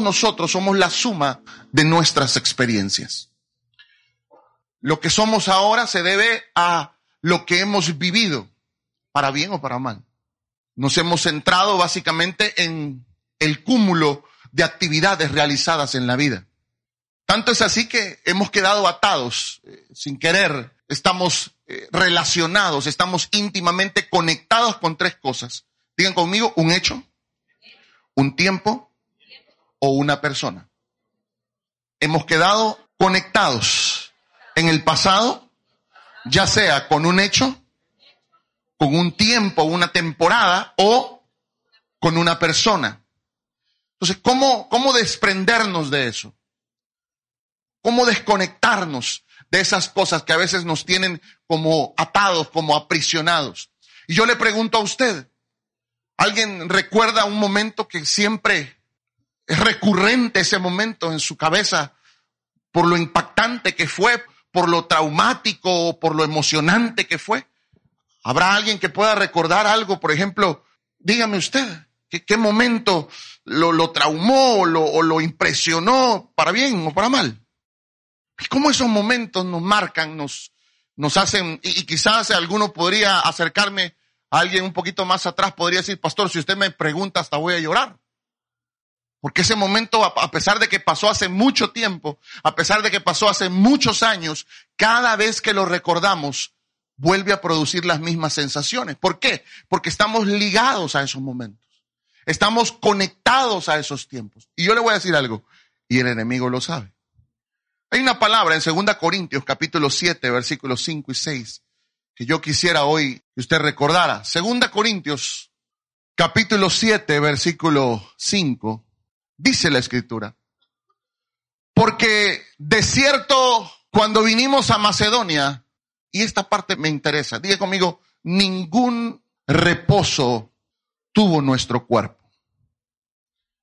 Nosotros somos la suma de nuestras experiencias. Lo que somos ahora se debe a lo que hemos vivido, para bien o para mal. Nos hemos centrado básicamente en el cúmulo de actividades realizadas en la vida. Tanto es así que hemos quedado atados eh, sin querer, estamos eh, relacionados, estamos íntimamente conectados con tres cosas. Digan conmigo, un hecho, un tiempo o una persona. Hemos quedado conectados en el pasado, ya sea con un hecho, con un tiempo, una temporada o con una persona. Entonces, ¿cómo, cómo desprendernos de eso? ¿Cómo desconectarnos de esas cosas que a veces nos tienen como atados, como aprisionados? Y yo le pregunto a usted, ¿alguien recuerda un momento que siempre es recurrente ese momento en su cabeza por lo impactante que fue, por lo traumático, por lo emocionante que fue? ¿Habrá alguien que pueda recordar algo? Por ejemplo, dígame usted, ¿qué, momento lo, lo traumó o lo, o lo impresionó para bien o para mal? ¿Cómo esos momentos nos marcan, nos, nos hacen, y, y, quizás alguno podría acercarme a alguien un poquito más atrás, podría decir, pastor, si usted me pregunta, hasta voy a llorar. Porque ese momento, a pesar de que pasó hace mucho tiempo, a pesar de que pasó hace muchos años, cada vez que lo recordamos, vuelve a producir las mismas sensaciones. ¿Por qué? Porque estamos ligados a esos momentos. Estamos conectados a esos tiempos. Y yo le voy a decir algo, y el enemigo lo sabe. Hay una palabra en 2 Corintios capítulo 7, versículos 5 y 6, que yo quisiera hoy que usted recordara. 2 Corintios capítulo 7, versículo 5, dice la escritura. Porque de cierto, cuando vinimos a Macedonia, y esta parte me interesa. Diga conmigo, ningún reposo tuvo nuestro cuerpo.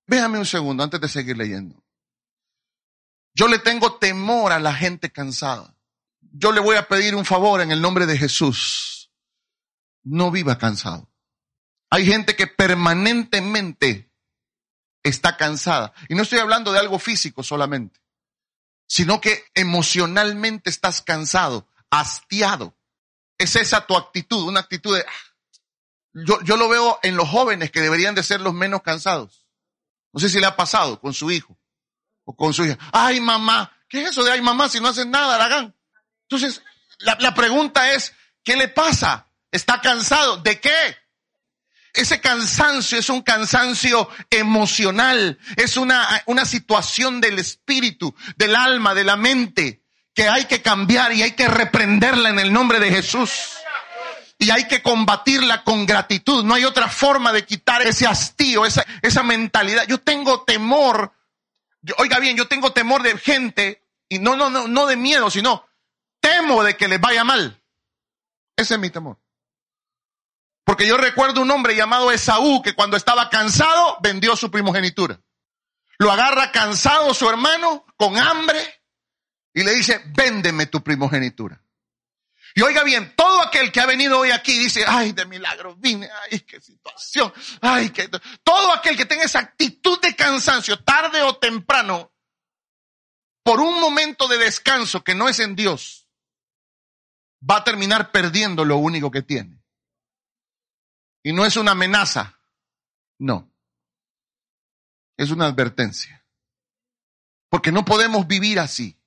Véame un segundo antes de seguir leyendo. Yo le tengo temor a la gente cansada. Yo le voy a pedir un favor en el nombre de Jesús. No viva cansado. Hay gente que permanentemente está cansada. Y no estoy hablando de algo físico solamente, sino que emocionalmente estás cansado hastiado. Es esa tu actitud, una actitud de... Ah". Yo, yo lo veo en los jóvenes que deberían de ser los menos cansados. No sé si le ha pasado con su hijo o con su hija. Ay, mamá, ¿qué es eso de ay, mamá si no hacen nada, Aragán? Entonces, la, la pregunta es, ¿qué le pasa? ¿Está cansado? ¿De qué? Ese cansancio es un cansancio emocional, es una, una situación del espíritu, del alma, de la mente que hay que cambiar y hay que reprenderla en el nombre de Jesús. Y hay que combatirla con gratitud. No hay otra forma de quitar ese hastío, esa, esa mentalidad. Yo tengo temor, oiga bien, yo tengo temor de gente, y no, no, no, no de miedo, sino temo de que les vaya mal. Ese es mi temor. Porque yo recuerdo un hombre llamado Esaú que cuando estaba cansado vendió su primogenitura. Lo agarra cansado su hermano, con hambre, y le dice, véndeme tu primogenitura. Y oiga bien, todo aquel que ha venido hoy aquí dice, ay, de milagro vine, ay, qué situación, ay, qué... Todo aquel que tenga esa actitud de cansancio, tarde o temprano, por un momento de descanso que no es en Dios, va a terminar perdiendo lo único que tiene. Y no es una amenaza, no. Es una advertencia. Porque no podemos vivir así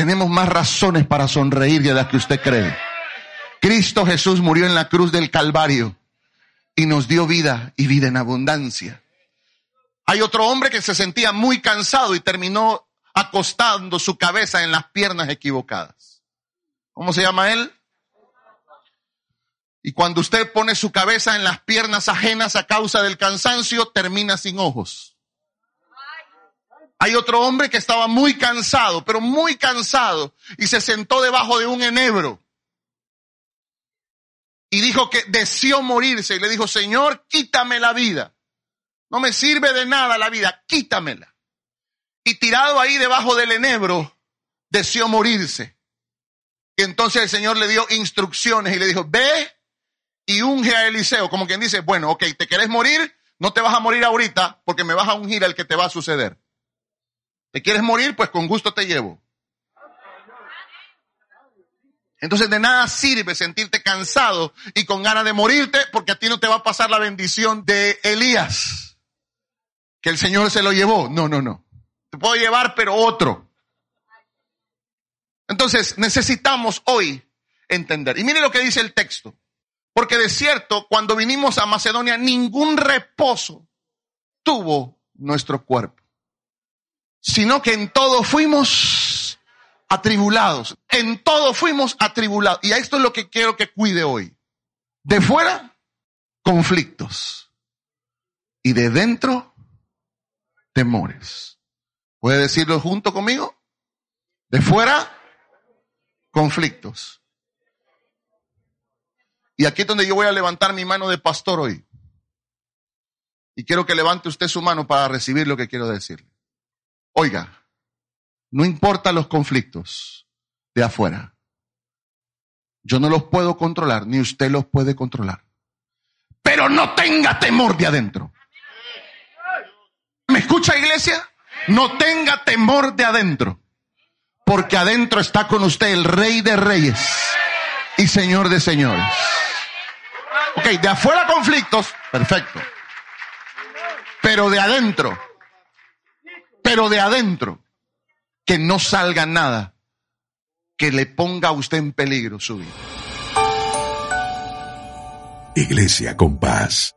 tenemos más razones para sonreír de las que usted cree. Cristo Jesús murió en la cruz del Calvario y nos dio vida y vida en abundancia. Hay otro hombre que se sentía muy cansado y terminó acostando su cabeza en las piernas equivocadas. ¿Cómo se llama él? Y cuando usted pone su cabeza en las piernas ajenas a causa del cansancio, termina sin ojos. Hay otro hombre que estaba muy cansado, pero muy cansado, y se sentó debajo de un enebro. Y dijo que deseó morirse y le dijo, Señor, quítame la vida. No me sirve de nada la vida, quítamela. Y tirado ahí debajo del enebro, deseó morirse. Y entonces el Señor le dio instrucciones y le dijo, ve y unge a Eliseo, como quien dice, bueno, ok, te quieres morir, no te vas a morir ahorita porque me vas a ungir al que te va a suceder. ¿Te quieres morir? Pues con gusto te llevo. Entonces de nada sirve sentirte cansado y con ganas de morirte porque a ti no te va a pasar la bendición de Elías, que el Señor se lo llevó. No, no, no. Te puedo llevar, pero otro. Entonces necesitamos hoy entender. Y mire lo que dice el texto. Porque de cierto, cuando vinimos a Macedonia, ningún reposo tuvo nuestro cuerpo, sino que en todo fuimos atribulados. En todo fuimos atribulados. Y a esto es lo que quiero que cuide hoy. De fuera, conflictos. Y de dentro, temores. ¿Puede decirlo junto conmigo? De fuera, conflictos. Y aquí es donde yo voy a levantar mi mano de pastor hoy. Y quiero que levante usted su mano para recibir lo que quiero decirle. Oiga, no importa los conflictos de afuera. Yo no los puedo controlar, ni usted los puede controlar. Pero no tenga temor de adentro. ¿Me escucha iglesia? No tenga temor de adentro. Porque adentro está con usted el rey de reyes y señor de señores. Ok, de afuera conflictos, perfecto. Pero de adentro, pero de adentro, que no salga nada que le ponga a usted en peligro su vida. Iglesia con paz